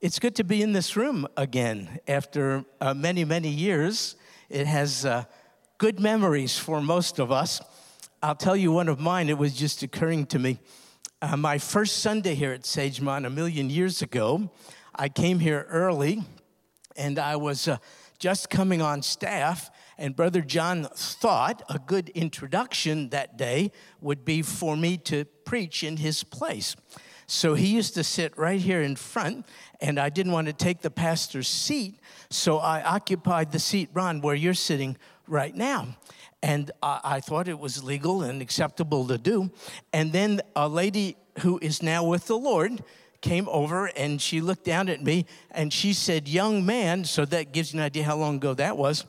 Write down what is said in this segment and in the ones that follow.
it's good to be in this room again after uh, many, many years. It has uh, good memories for most of us. I'll tell you one of mine, it was just occurring to me. Uh, my first Sunday here at Sagemont a million years ago, I came here early and I was uh, just coming on staff, and Brother John thought a good introduction that day would be for me to preach in his place. So he used to sit right here in front, and I didn't want to take the pastor's seat, so I occupied the seat, Ron, where you're sitting right now. And I, I thought it was legal and acceptable to do. And then a lady who is now with the Lord came over and she looked down at me and she said, Young man, so that gives you an idea how long ago that was.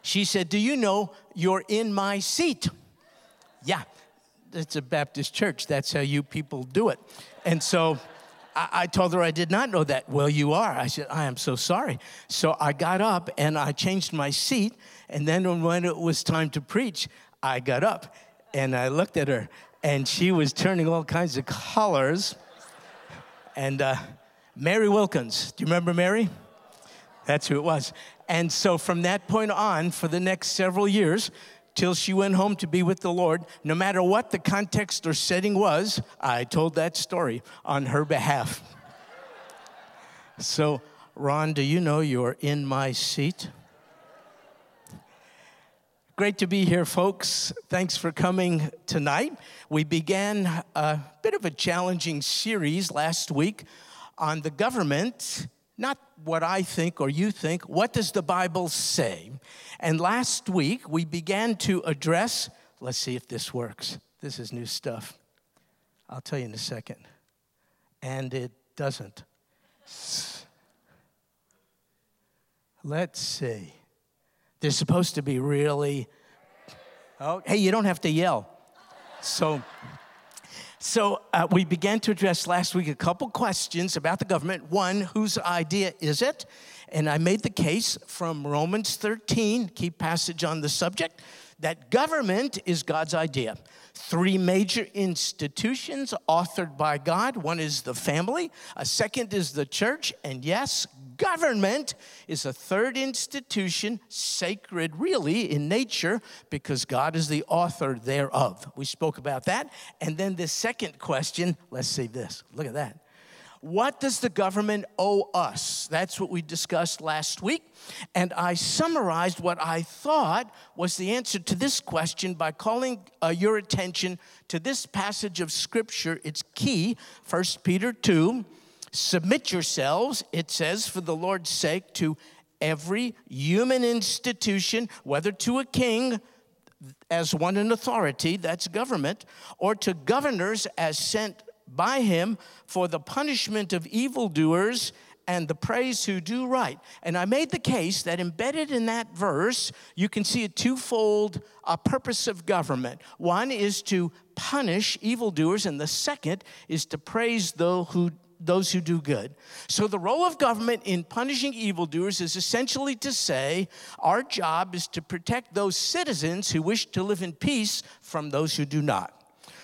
She said, Do you know you're in my seat? Yeah it's a Baptist church. That's how you people do it. And so I, I, told her I did not know that. Well, you are. I said, I am so sorry. So I got up and I changed my seat. And then when it was time to preach, I got up and I looked at her and she was turning all kinds of colors. And uh, Mary Wilkins, do you remember Mary? That's who it was. And so from that point on, for the next several years, till she went home to be with the Lord. No matter what the context or setting was, I told that story on her behalf. So, Ron, do you know you're in my seat? Great to be here, folks. Thanks for coming tonight. We began a bit of a challenging series last week on the government not what I think or you think, what does the Bible say? And last week we began to address, let's see if this works. This is new stuff. I'll tell you in a second. And it doesn't. Let's see. They're supposed to be really. Oh, hey, you don't have to yell. So. So, uh, we began to address last week a couple questions about the government. One, whose idea is it? And I made the case from Romans 13, key passage on the subject, that government is God's idea. Three major institutions authored by God. One is the family, a second is the church, and yes, government is a third institution, sacred really in nature, because God is the author thereof. We spoke about that. And then the second question let's see this. Look at that. What does the government owe us? That's what we discussed last week. And I summarized what I thought was the answer to this question by calling uh, your attention to this passage of Scripture. It's key, 1 Peter 2. Submit yourselves, it says, for the Lord's sake, to every human institution, whether to a king as one in authority, that's government, or to governors as sent by him for the punishment of evildoers and the praise who do right. And I made the case that embedded in that verse, you can see a twofold uh, purpose of government. One is to punish evildoers, and the second is to praise those who those who do good. So, the role of government in punishing evildoers is essentially to say our job is to protect those citizens who wish to live in peace from those who do not.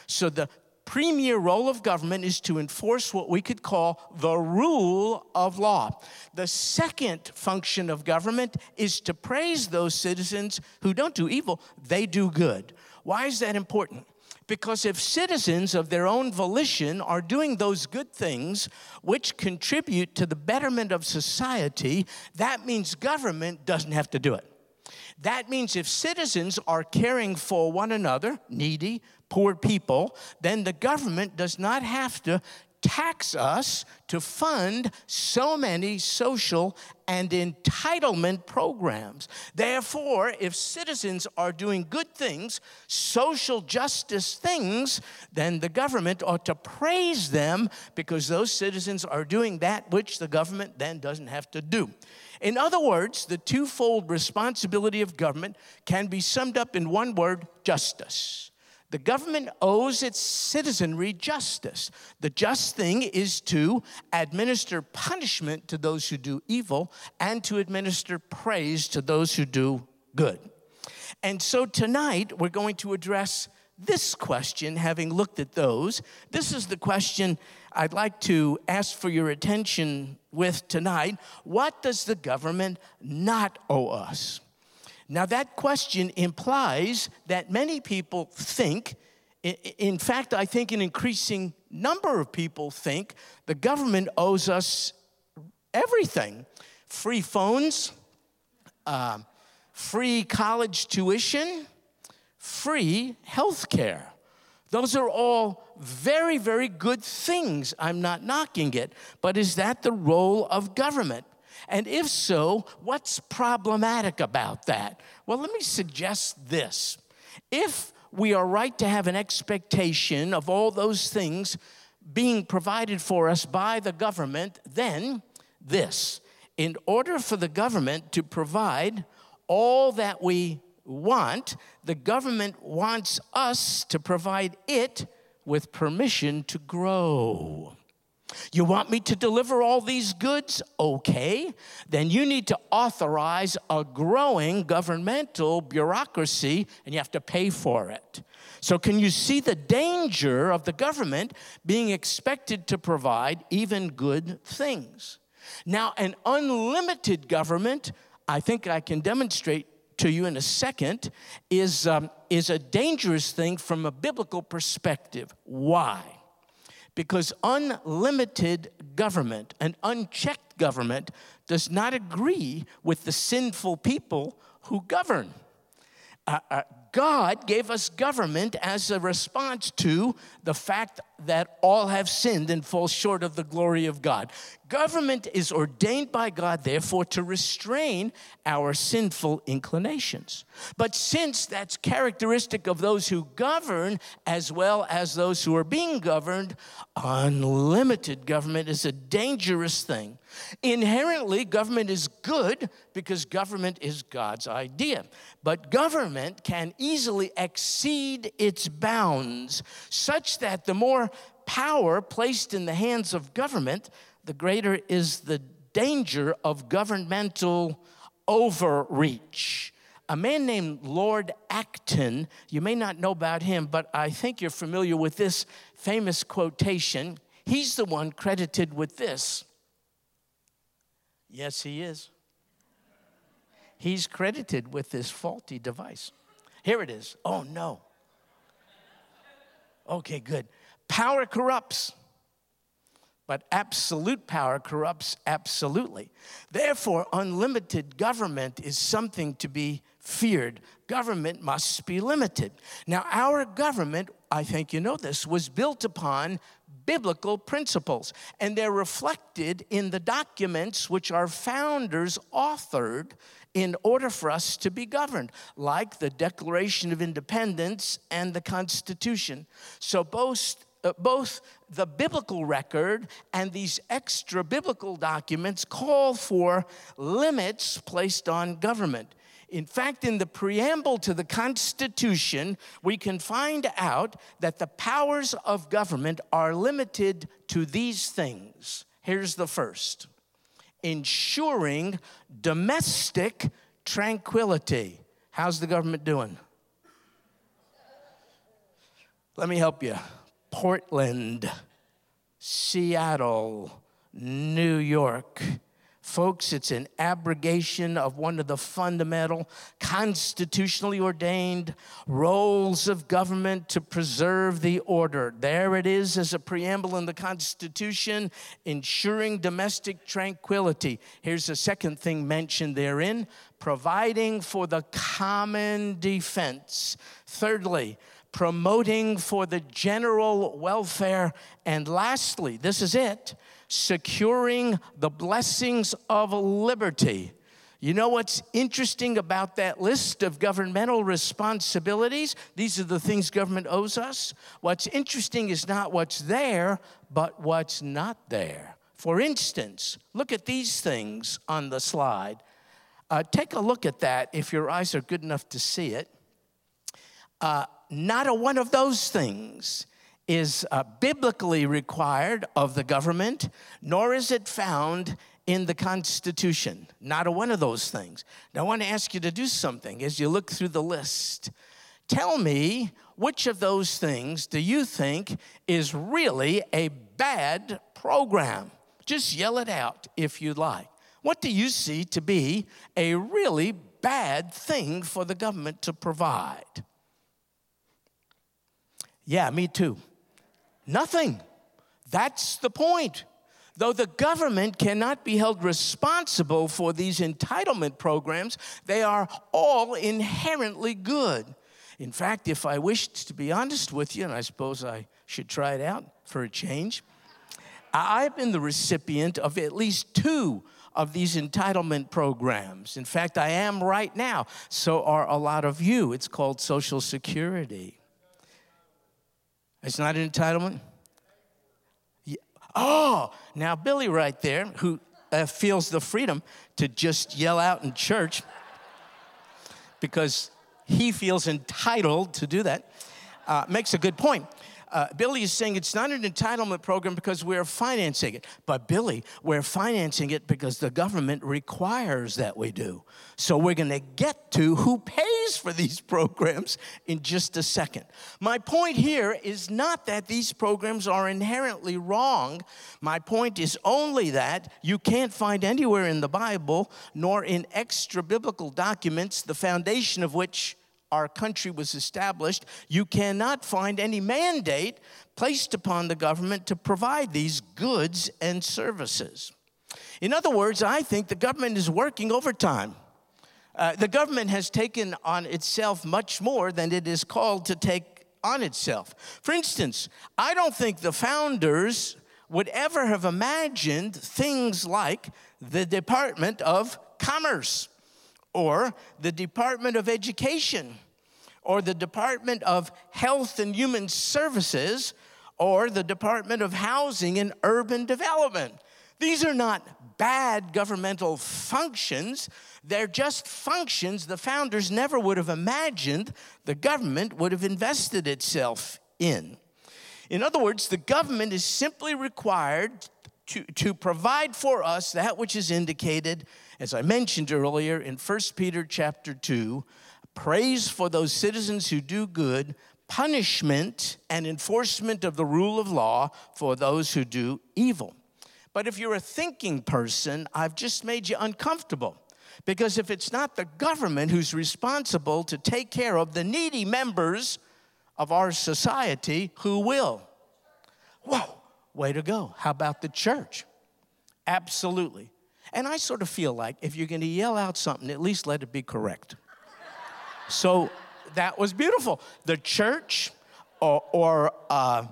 So, the premier role of government is to enforce what we could call the rule of law. The second function of government is to praise those citizens who don't do evil, they do good. Why is that important? Because if citizens of their own volition are doing those good things which contribute to the betterment of society, that means government doesn't have to do it. That means if citizens are caring for one another, needy, poor people, then the government does not have to tax us to fund so many social and entitlement programs. Therefore, if citizens are doing good things, social justice things, then the government ought to praise them because those citizens are doing that which the government then doesn't have to do. In other words, the twofold responsibility of government can be summed up in one word justice. The government owes its citizenry justice. The just thing is to administer punishment to those who do evil and to administer praise to those who do good. And so tonight we're going to address this question, having looked at those. This is the question I'd like to ask for your attention with tonight. What does the government not owe us? Now, that question implies that many people think, in fact, I think an increasing number of people think the government owes us everything free phones, uh, free college tuition, free health care. Those are all very, very good things. I'm not knocking it. But is that the role of government? And if so, what's problematic about that? Well, let me suggest this. If we are right to have an expectation of all those things being provided for us by the government, then this in order for the government to provide all that we want, the government wants us to provide it with permission to grow. You want me to deliver all these goods? Okay. Then you need to authorize a growing governmental bureaucracy and you have to pay for it. So, can you see the danger of the government being expected to provide even good things? Now, an unlimited government, I think I can demonstrate to you in a second, is, um, is a dangerous thing from a biblical perspective. Why? Because unlimited government, and unchecked government, does not agree with the sinful people who govern. Uh, uh, God gave us government as a response to the fact that all have sinned and fall short of the glory of God. Government is ordained by God, therefore, to restrain our sinful inclinations. But since that's characteristic of those who govern as well as those who are being governed, unlimited government is a dangerous thing. Inherently, government is good because government is God's idea. But government can easily exceed its bounds, such that the more power placed in the hands of government, the greater is the danger of governmental overreach. A man named Lord Acton, you may not know about him, but I think you're familiar with this famous quotation. He's the one credited with this Yes, he is. He's credited with this faulty device. Here it is. Oh, no. Okay, good. Power corrupts, but absolute power corrupts absolutely. Therefore, unlimited government is something to be feared. Government must be limited. Now, our government, I think you know this, was built upon biblical principles, and they're reflected in the documents which our founders authored in order for us to be governed, like the Declaration of Independence and the Constitution. So, both uh, both the biblical record and these extra biblical documents call for limits placed on government. In fact, in the preamble to the Constitution, we can find out that the powers of government are limited to these things. Here's the first ensuring domestic tranquility. How's the government doing? Let me help you. Portland, Seattle, New York, Folks, it's an abrogation of one of the fundamental, constitutionally ordained roles of government to preserve the order. There it is as a preamble in the Constitution, ensuring domestic tranquility. Here's the second thing mentioned therein providing for the common defense. Thirdly, promoting for the general welfare. And lastly, this is it securing the blessings of liberty. You know what's interesting about that list of governmental responsibilities? These are the things government owes us. What's interesting is not what's there, but what's not there. For instance, look at these things on the slide. Uh, take a look at that if your eyes are good enough to see it. Uh, not a one of those things is uh, biblically required of the government, nor is it found in the Constitution. Not a one of those things. Now, I want to ask you to do something as you look through the list. Tell me which of those things do you think is really a bad program? Just yell it out if you'd like. What do you see to be a really bad thing for the government to provide? Yeah, me too. Nothing. That's the point. Though the government cannot be held responsible for these entitlement programs, they are all inherently good. In fact, if I wished to be honest with you, and I suppose I should try it out for a change, I've been the recipient of at least two of these entitlement programs. In fact, I am right now. So are a lot of you. It's called Social Security. It's not an entitlement? Yeah. Oh, now Billy right there, who uh, feels the freedom to just yell out in church because he feels entitled to do that, uh, makes a good point. Uh, Billy is saying it's not an entitlement program because we're financing it. But, Billy, we're financing it because the government requires that we do. So, we're going to get to who pays for these programs in just a second. My point here is not that these programs are inherently wrong. My point is only that you can't find anywhere in the Bible nor in extra biblical documents, the foundation of which our country was established, you cannot find any mandate placed upon the government to provide these goods and services. In other words, I think the government is working overtime. Uh, the government has taken on itself much more than it is called to take on itself. For instance, I don't think the founders would ever have imagined things like the Department of Commerce or the Department of Education, or the Department of Health and Human Services, or the Department of Housing and Urban Development. These are not bad governmental functions. They're just functions the founders never would have imagined the government would have invested itself in. In other words, the government is simply required to, to provide for us that which is indicated as I mentioned earlier in 1 Peter chapter 2, praise for those citizens who do good, punishment and enforcement of the rule of law for those who do evil. But if you're a thinking person, I've just made you uncomfortable. Because if it's not the government who's responsible to take care of the needy members of our society, who will? Whoa, way to go. How about the church? Absolutely. And I sort of feel like if you're going to yell out something, at least let it be correct. so that was beautiful. The church, or, or uh,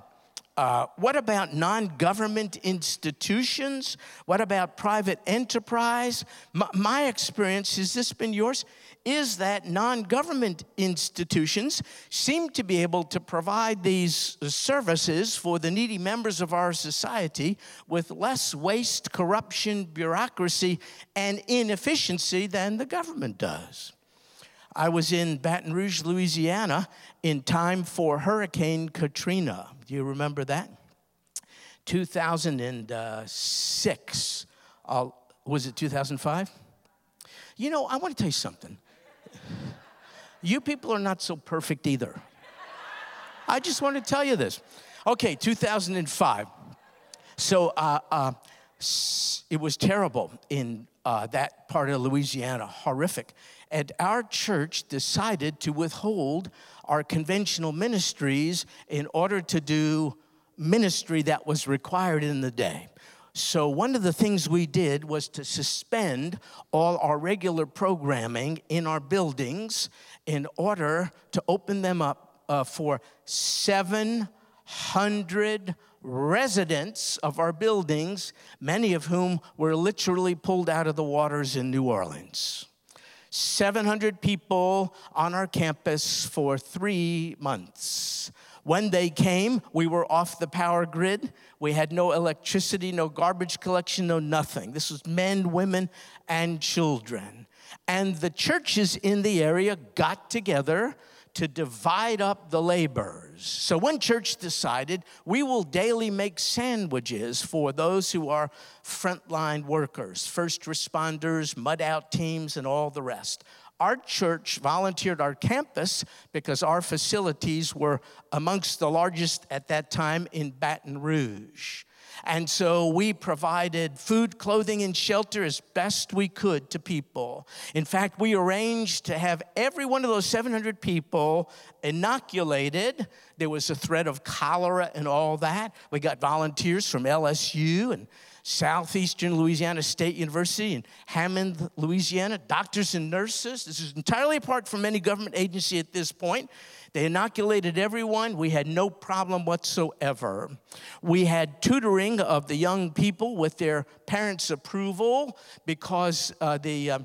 uh, what about non government institutions? What about private enterprise? My, my experience, has this been yours? Is that non government institutions seem to be able to provide these services for the needy members of our society with less waste, corruption, bureaucracy, and inefficiency than the government does. I was in Baton Rouge, Louisiana, in time for Hurricane Katrina. Do you remember that? 2006. Uh, was it 2005? You know, I want to tell you something. You people are not so perfect either. I just want to tell you this. Okay, 2005. So uh, uh, it was terrible in uh, that part of Louisiana, horrific. And our church decided to withhold our conventional ministries in order to do ministry that was required in the day. So, one of the things we did was to suspend all our regular programming in our buildings in order to open them up uh, for 700 residents of our buildings, many of whom were literally pulled out of the waters in New Orleans. 700 people on our campus for three months. When they came, we were off the power grid. We had no electricity, no garbage collection, no nothing. This was men, women, and children. And the churches in the area got together to divide up the labors. So one church decided we will daily make sandwiches for those who are frontline workers, first responders, mud out teams, and all the rest. Our church volunteered our campus because our facilities were amongst the largest at that time in Baton Rouge. And so we provided food, clothing, and shelter as best we could to people. In fact, we arranged to have every one of those 700 people inoculated. There was a threat of cholera and all that. We got volunteers from LSU and Southeastern Louisiana State University in Hammond, Louisiana, doctors and nurses. This is entirely apart from any government agency at this point. They inoculated everyone. We had no problem whatsoever. We had tutoring of the young people with their parents' approval because uh, the uh,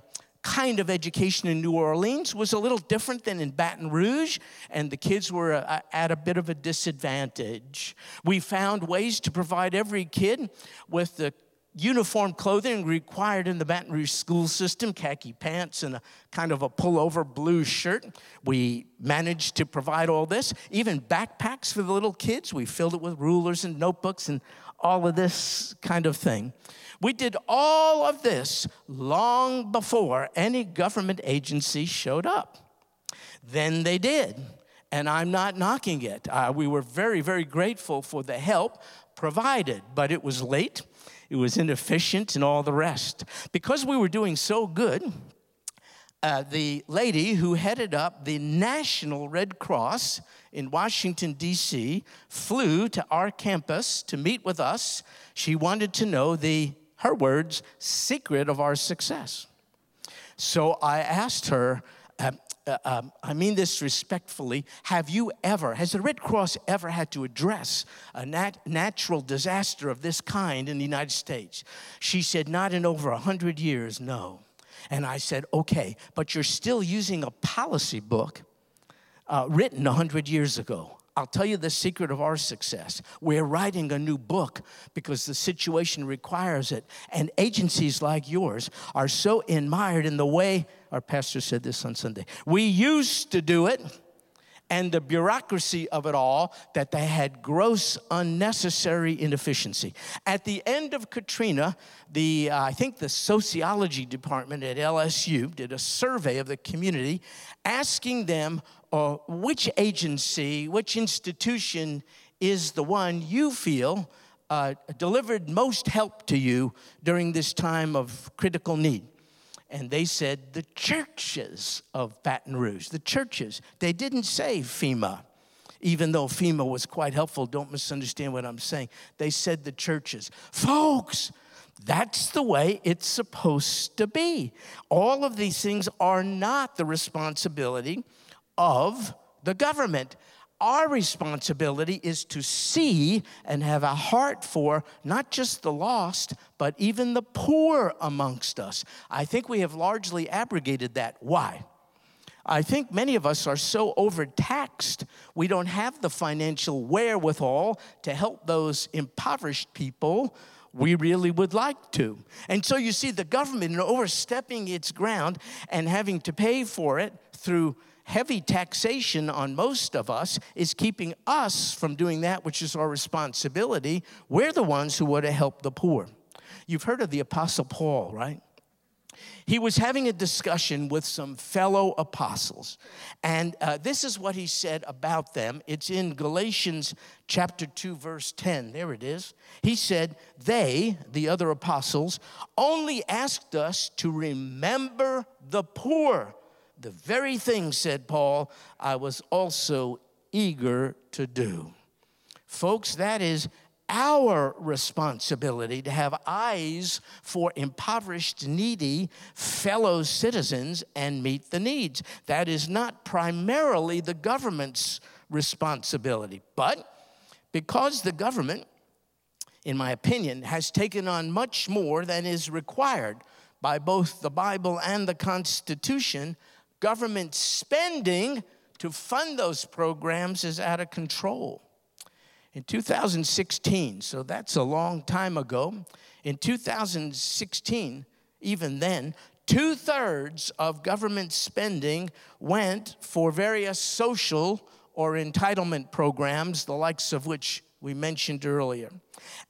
kind of education in New Orleans was a little different than in Baton Rouge, and the kids were uh, at a bit of a disadvantage. We found ways to provide every kid with the uniform clothing required in the Baton Rouge school system khaki pants and a kind of a pullover blue shirt. We managed to provide all this, even backpacks for the little kids. We filled it with rulers and notebooks and all of this kind of thing. We did all of this long before any government agency showed up. Then they did, and I'm not knocking it. Uh, we were very, very grateful for the help provided, but it was late it was inefficient, and all the rest. Because we were doing so good, uh, the lady who headed up the National Red Cross in Washington, D.C., flew to our campus to meet with us. She wanted to know the, her words, secret of our success. So I asked her, uh, uh, um, I mean this respectfully, have you ever, has the Red Cross ever had to address a nat- natural disaster of this kind in the United States? She said, Not in over 100 years, no. And I said, Okay, but you're still using a policy book uh, written 100 years ago. I'll tell you the secret of our success. We're writing a new book because the situation requires it. And agencies like yours are so admired in the way, our pastor said this on Sunday, we used to do it and the bureaucracy of it all that they had gross unnecessary inefficiency. At the end of Katrina, the uh, I think the sociology department at LSU did a survey of the community asking them uh, which agency, which institution is the one you feel uh, delivered most help to you during this time of critical need. And they said the churches of Baton Rouge, the churches. They didn't say FEMA, even though FEMA was quite helpful. Don't misunderstand what I'm saying. They said the churches. Folks, that's the way it's supposed to be. All of these things are not the responsibility of the government. Our responsibility is to see and have a heart for not just the lost, but even the poor amongst us. I think we have largely abrogated that. Why? I think many of us are so overtaxed, we don't have the financial wherewithal to help those impoverished people we really would like to. And so you see the government overstepping its ground and having to pay for it through heavy taxation on most of us is keeping us from doing that which is our responsibility. We're the ones who would to help the poor. You've heard of the Apostle Paul, right? He was having a discussion with some fellow apostles, and uh, this is what he said about them. It's in Galatians chapter 2, verse 10. There it is. He said, They, the other apostles, only asked us to remember the poor the very thing, said Paul, I was also eager to do. Folks, that is our responsibility to have eyes for impoverished, needy fellow citizens and meet the needs. That is not primarily the government's responsibility. But because the government, in my opinion, has taken on much more than is required by both the Bible and the Constitution, government spending to fund those programs is out of control. In 2016, so that's a long time ago, in 2016, even then, two thirds of government spending went for various social or entitlement programs, the likes of which we mentioned earlier.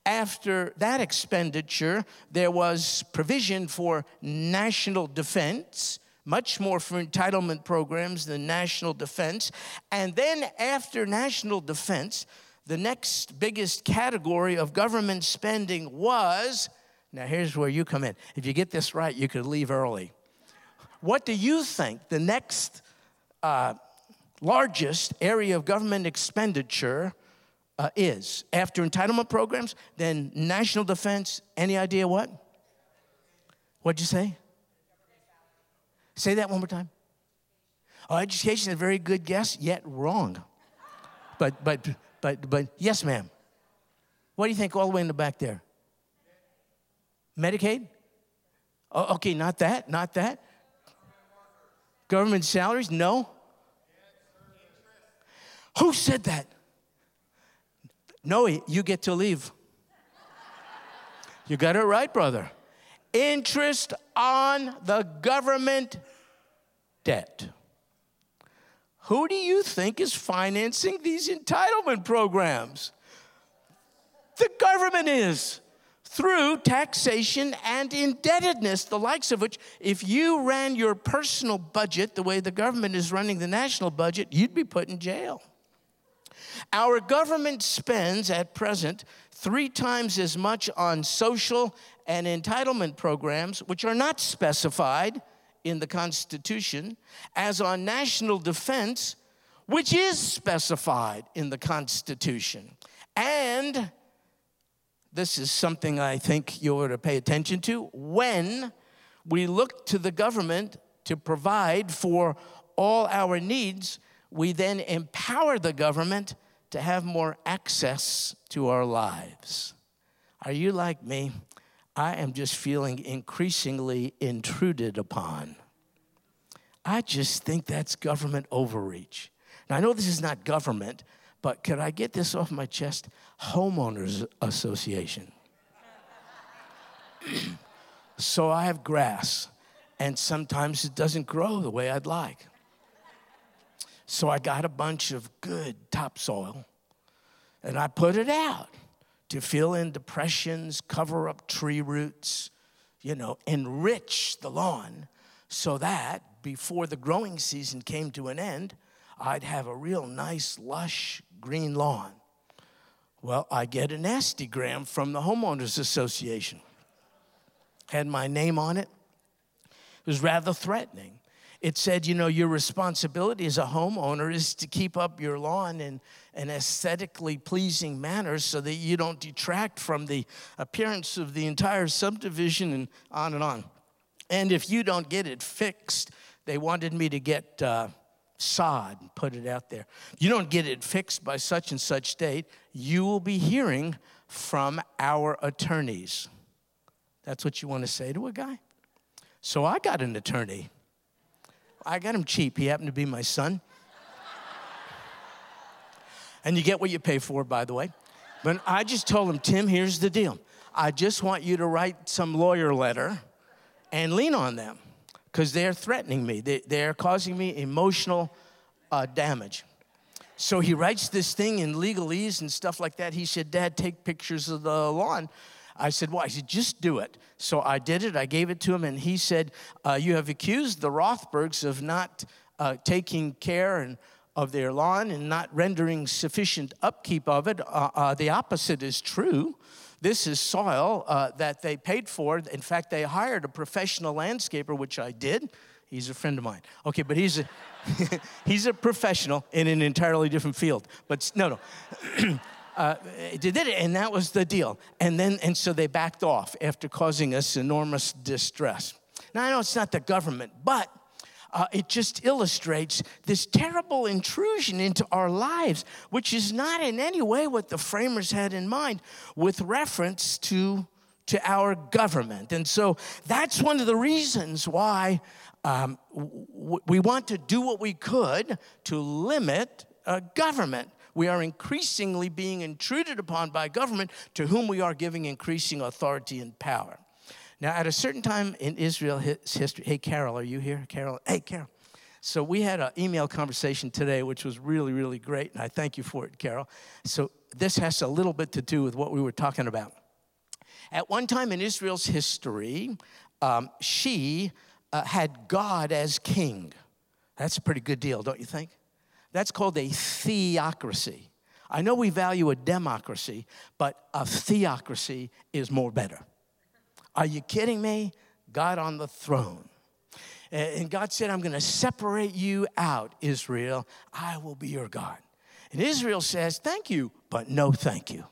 After that expenditure, there was provision for national defense much more for entitlement programs than national defense. And then after national defense, the next biggest category of government spending was now here's where you come in. If you get this right, you could leave early. What do you think the next uh, largest area of government expenditure uh, is? After entitlement programs, then national defense, any idea what? What'd you say? Say that one more time. Oh, education is a very good guess, yet wrong. But, but, but, but, yes, ma'am. What do you think all the way in the back there? Medicaid? Oh, okay, not that, not that. Government salaries? No. Who said that? No, you get to leave. You got it right, brother. Interest on the government debt. Who do you think is financing these entitlement programs? The government is through taxation and indebtedness, the likes of which, if you ran your personal budget the way the government is running the national budget, you'd be put in jail. Our government spends at present three times as much on social and entitlement programs, which are not specified in the Constitution, as on national defense, which is specified in the Constitution. And this is something I think you ought to pay attention to. When we look to the government to provide for all our needs, we then empower the government to have more access to our lives. Are you like me? I am just feeling increasingly intruded upon. I just think that's government overreach. Now, I know this is not government, but could I get this off my chest? Homeowners Association. so I have grass, and sometimes it doesn't grow the way I'd like. So I got a bunch of good topsoil and I put it out to fill in depressions, cover up tree roots, you know, enrich the lawn so that before the growing season came to an end, I'd have a real nice, lush green lawn. Well, I get an nastygram from the Homeowners Association. Had my name on it. It was rather threatening it said, you know, your responsibility as a homeowner is to keep up your lawn in an aesthetically pleasing manner so that you don't detract from the appearance of the entire subdivision and on and on. And if you don't get it fixed, they wanted me to get uh, sod and put it out there. You don't get it fixed by such and such date, you will be hearing from our attorneys. That's what you want to say to a guy? So I got an attorney. I got him cheap. He happened to be my son. and you get what you pay for, by the way. But I just told him, Tim, here's the deal. I just want you to write some lawyer letter and lean on them because they're threatening me. They, they're causing me emotional uh, damage. So he writes this thing in legalese and stuff like that. He said, Dad, take pictures of the lawn. I said, Well, I said, just do it. So I did it. I gave it to him, and he said, uh, You have accused the Rothbergs of not uh, taking care and of their lawn and not rendering sufficient upkeep of it. Uh, uh the opposite is true. This is soil uh, that they paid for. In fact, they hired a professional landscaper, which I did. He's a friend of mine. Okay, but he's a he's a professional in an entirely different field. But no, no. uh, did it, and that was the deal. And then, and so they backed off after causing us enormous distress. Now, I know it's not the government, but uh, it just illustrates this terrible intrusion into our lives, which is not in any way what the framers had in mind with reference to, to our government. And so that's one of the reasons why um, w- we want to do what we could to limit uh, government we are increasingly being intruded upon by government to whom we are giving increasing authority and power. Now, at a certain time in Israel's history, hey, Carol, are you here? Carol, hey, Carol. So we had an email conversation today, which was really, really great, and I thank you for it, Carol. So this has a little bit to do with what we were talking about. At one time in Israel's history, um, she uh, had God as king. That's a pretty good deal, don't you think? That's called a theocracy. I know we value a democracy, but a theocracy is more better. Are you kidding me? God on the throne. And God said, I'm going to separate you out, Israel. I will be your God. And Israel says, Thank you, but no thank you.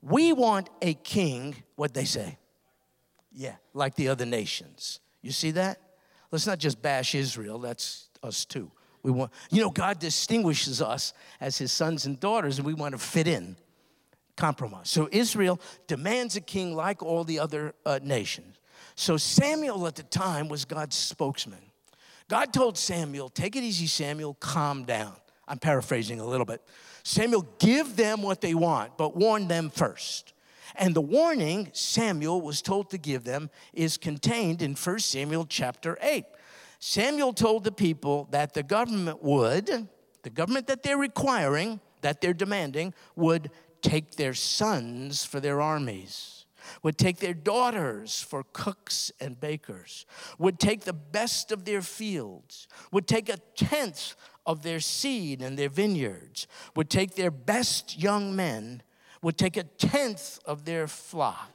We want a king, what they say? Yeah, like the other nations. You see that? Let's not just bash Israel, that's us too. We want, you know, God distinguishes us as his sons and daughters, and we want to fit in, compromise. So Israel demands a king like all the other uh, nations. So Samuel at the time was God's spokesman. God told Samuel, Take it easy, Samuel, calm down. I'm paraphrasing a little bit. Samuel, give them what they want, but warn them first. And the warning Samuel was told to give them is contained in 1 Samuel chapter 8. Samuel told the people that the government would, the government that they're requiring, that they're demanding, would take their sons for their armies, would take their daughters for cooks and bakers, would take the best of their fields, would take a tenth of their seed and their vineyards, would take their best young men, would take a tenth of their flock.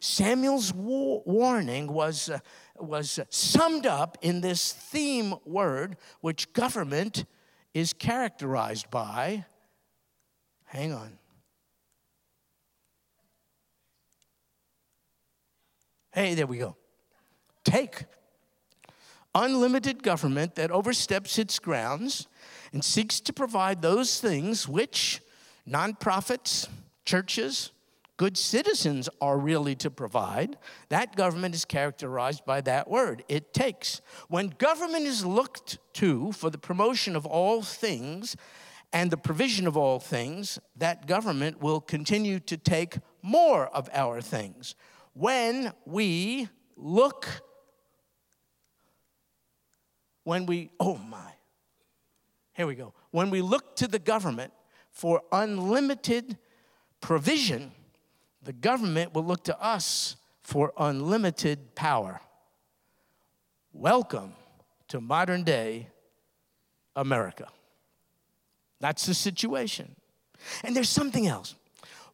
Samuel's warning was, uh, was summed up in this theme word, which government is characterized by. Hang on. Hey, there we go. Take unlimited government that oversteps its grounds and seeks to provide those things which nonprofits, churches, good citizens are really to provide, that government is characterized by that word it takes. When government is looked to for the promotion of all things and the provision of all things, that government will continue to take more of our things. When we look, when we, oh my, here we go. When we look to the government for unlimited provision, the government will look to us for unlimited power. Welcome to modern day America. That's the situation. And there's something else.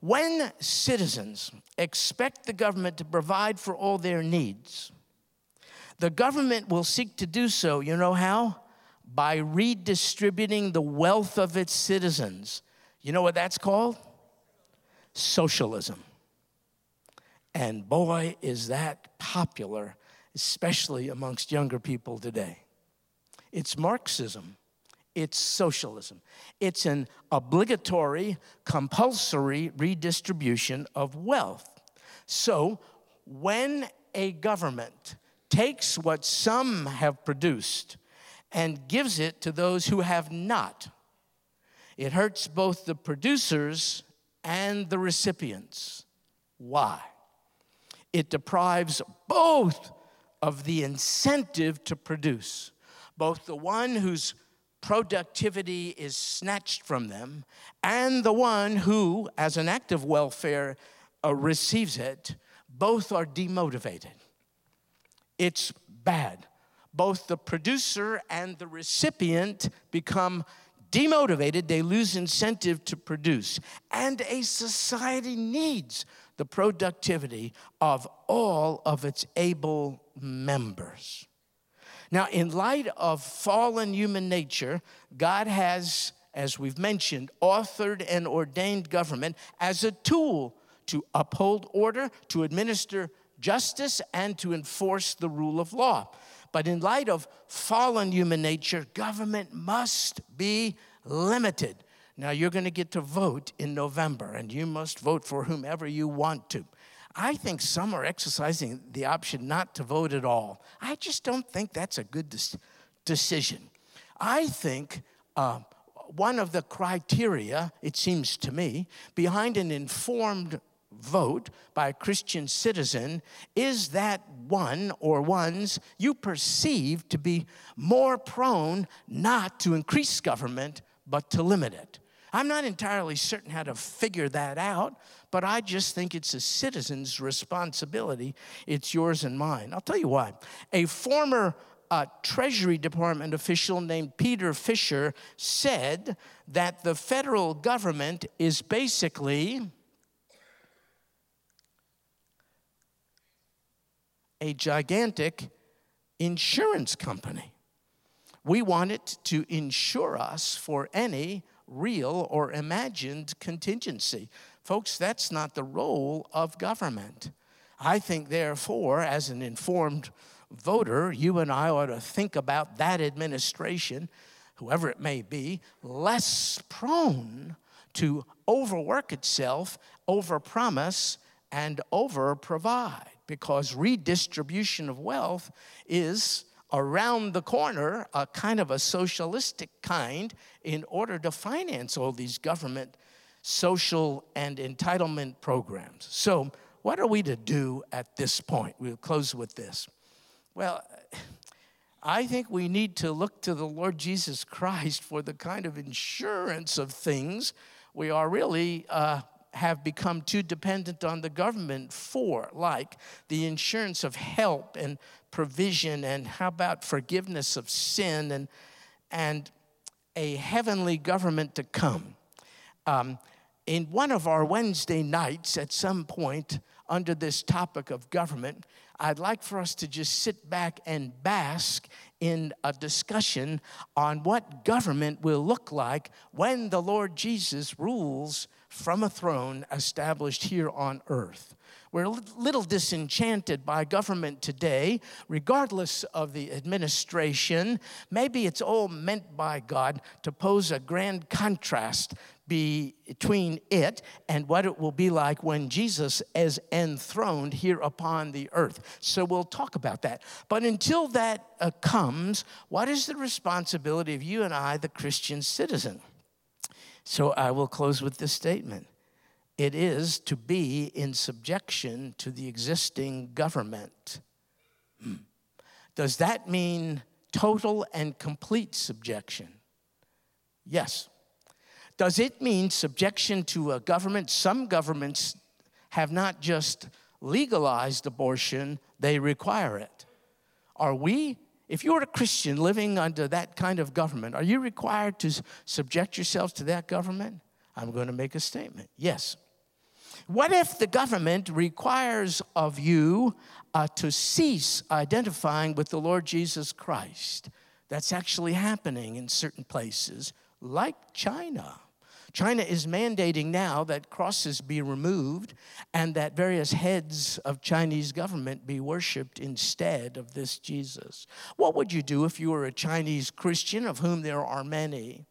When citizens expect the government to provide for all their needs, the government will seek to do so, you know how? By redistributing the wealth of its citizens. You know what that's called? Socialism. And boy, is that popular, especially amongst younger people today. It's Marxism, it's socialism, it's an obligatory, compulsory redistribution of wealth. So, when a government takes what some have produced and gives it to those who have not, it hurts both the producers and the recipients. Why? It deprives both of the incentive to produce, both the one whose productivity is snatched from them and the one who, as an act of welfare, uh, receives it, both are demotivated. It's bad. Both the producer and the recipient become demotivated, they lose incentive to produce. And a society needs the productivity of all of its able members. Now, in light of fallen human nature, God has, as we've mentioned, authored and ordained government as a tool to uphold order, to administer justice, and to enforce the rule of law. But in light of fallen human nature, government must be limited. Now, you're going to get to vote in November, and you must vote for whomever you want to. I think some are exercising the option not to vote at all. I just don't think that's a good decision. I think uh, one of the criteria, it seems to me, behind an informed vote by a Christian citizen is that one or ones you perceive to be more prone not to increase government but to limit it. I'm not entirely certain how to figure that out, but I just think it's a citizen's responsibility. It's yours and mine. I'll tell you why. A former uh, Treasury Department official named Peter Fisher said that the federal government is basically a gigantic insurance company. We want it to insure us for any real or imagined contingency. Folks, that's not the role of government. I think, therefore, as an informed voter, you and I ought to think about that administration, whoever it may be, less prone to overwork itself, overpromise, and overprovide because redistribution of wealth is around the corner, a kind of a socialistic kind, in order to finance all these government social and entitlement programs. So, what are we to do at this point? We'll close with this. Well, I think we need to look to the Lord Jesus Christ for the kind of insurance of things we are really uh, have become too dependent on the government for, like the insurance of help and provision, and how about forgiveness of sin and, and a heavenly government to come. Um, in one of our Wednesday nights, at some point under this topic of government, I'd like for us to just sit back and bask in a discussion on what government will look like when the Lord Jesus rules from a throne established here on earth. We're a little disenchanted by government today, regardless of the administration. Maybe it's all meant by God to pose a grand contrast between it and what it will be like when Jesus is enthroned here upon the earth. So we'll talk about that. But until that uh, comes, what is the responsibility of you and I, the Christian citizen? So I will close with this statement it is to be in subjection to the existing government. Hmm. Does that mean total and complete subjection? Yes. Does it mean subjection to a government? Some governments have not just legalized abortion, they require it. Are we if you're a Christian living under that kind of government, are you required to subject yourselves to that government? I'm going to make a statement. Yes. What if the government requires of you uh, to cease identifying with the Lord Jesus Christ? That's actually happening in certain places, like China. China is mandating now that crosses be removed and that various heads of Chinese government be worshiped instead of this Jesus. What would you do if you were a Chinese Christian, of whom there are many?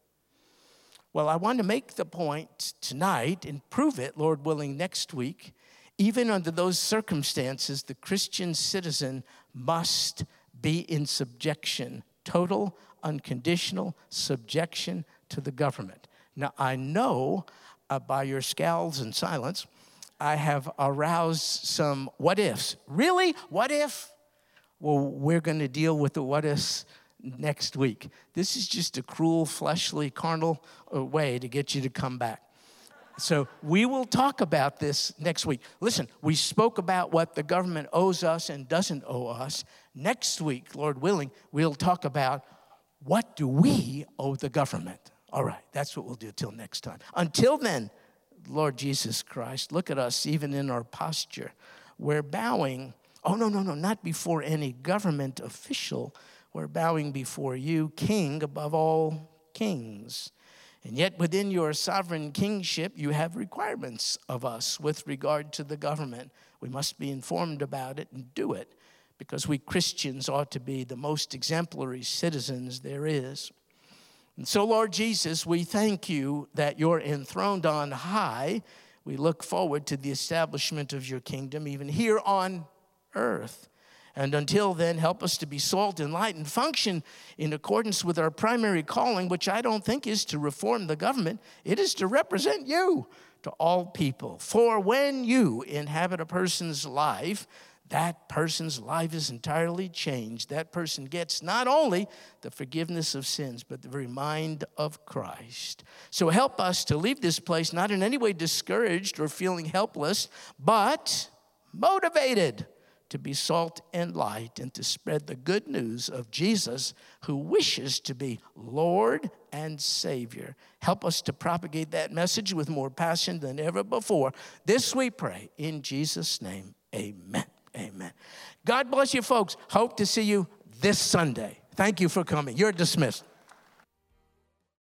Well, I want to make the point tonight and prove it, Lord willing, next week. Even under those circumstances, the Christian citizen must be in subjection, total, unconditional subjection to the government. Now, I know uh, by your scowls and silence, I have aroused some what ifs. Really? What if? Well, we're going to deal with the what ifs next week. This is just a cruel, fleshly, carnal uh, way to get you to come back. So we will talk about this next week. Listen, we spoke about what the government owes us and doesn't owe us. Next week, Lord willing, we'll talk about what do we owe the government. All right, that's what we'll do till next time. Until then, Lord Jesus Christ, look at us even in our posture. We're bowing. Oh, no, no, no, not before any government official. We're bowing before you, King above all kings. And yet, within your sovereign kingship, you have requirements of us with regard to the government. We must be informed about it and do it because we Christians ought to be the most exemplary citizens there is. And so, Lord Jesus, we thank you that you're enthroned on high. We look forward to the establishment of your kingdom, even here on earth. And until then, help us to be salt and light and function in accordance with our primary calling, which I don't think is to reform the government, it is to represent you to all people. For when you inhabit a person's life, that person's life is entirely changed. That person gets not only the forgiveness of sins, but the very mind of Christ. So help us to leave this place not in any way discouraged or feeling helpless, but motivated to be salt and light and to spread the good news of Jesus who wishes to be Lord and Savior. Help us to propagate that message with more passion than ever before. This we pray in Jesus' name. Amen. Amen. God bless you, folks. Hope to see you this Sunday. Thank you for coming. You're dismissed.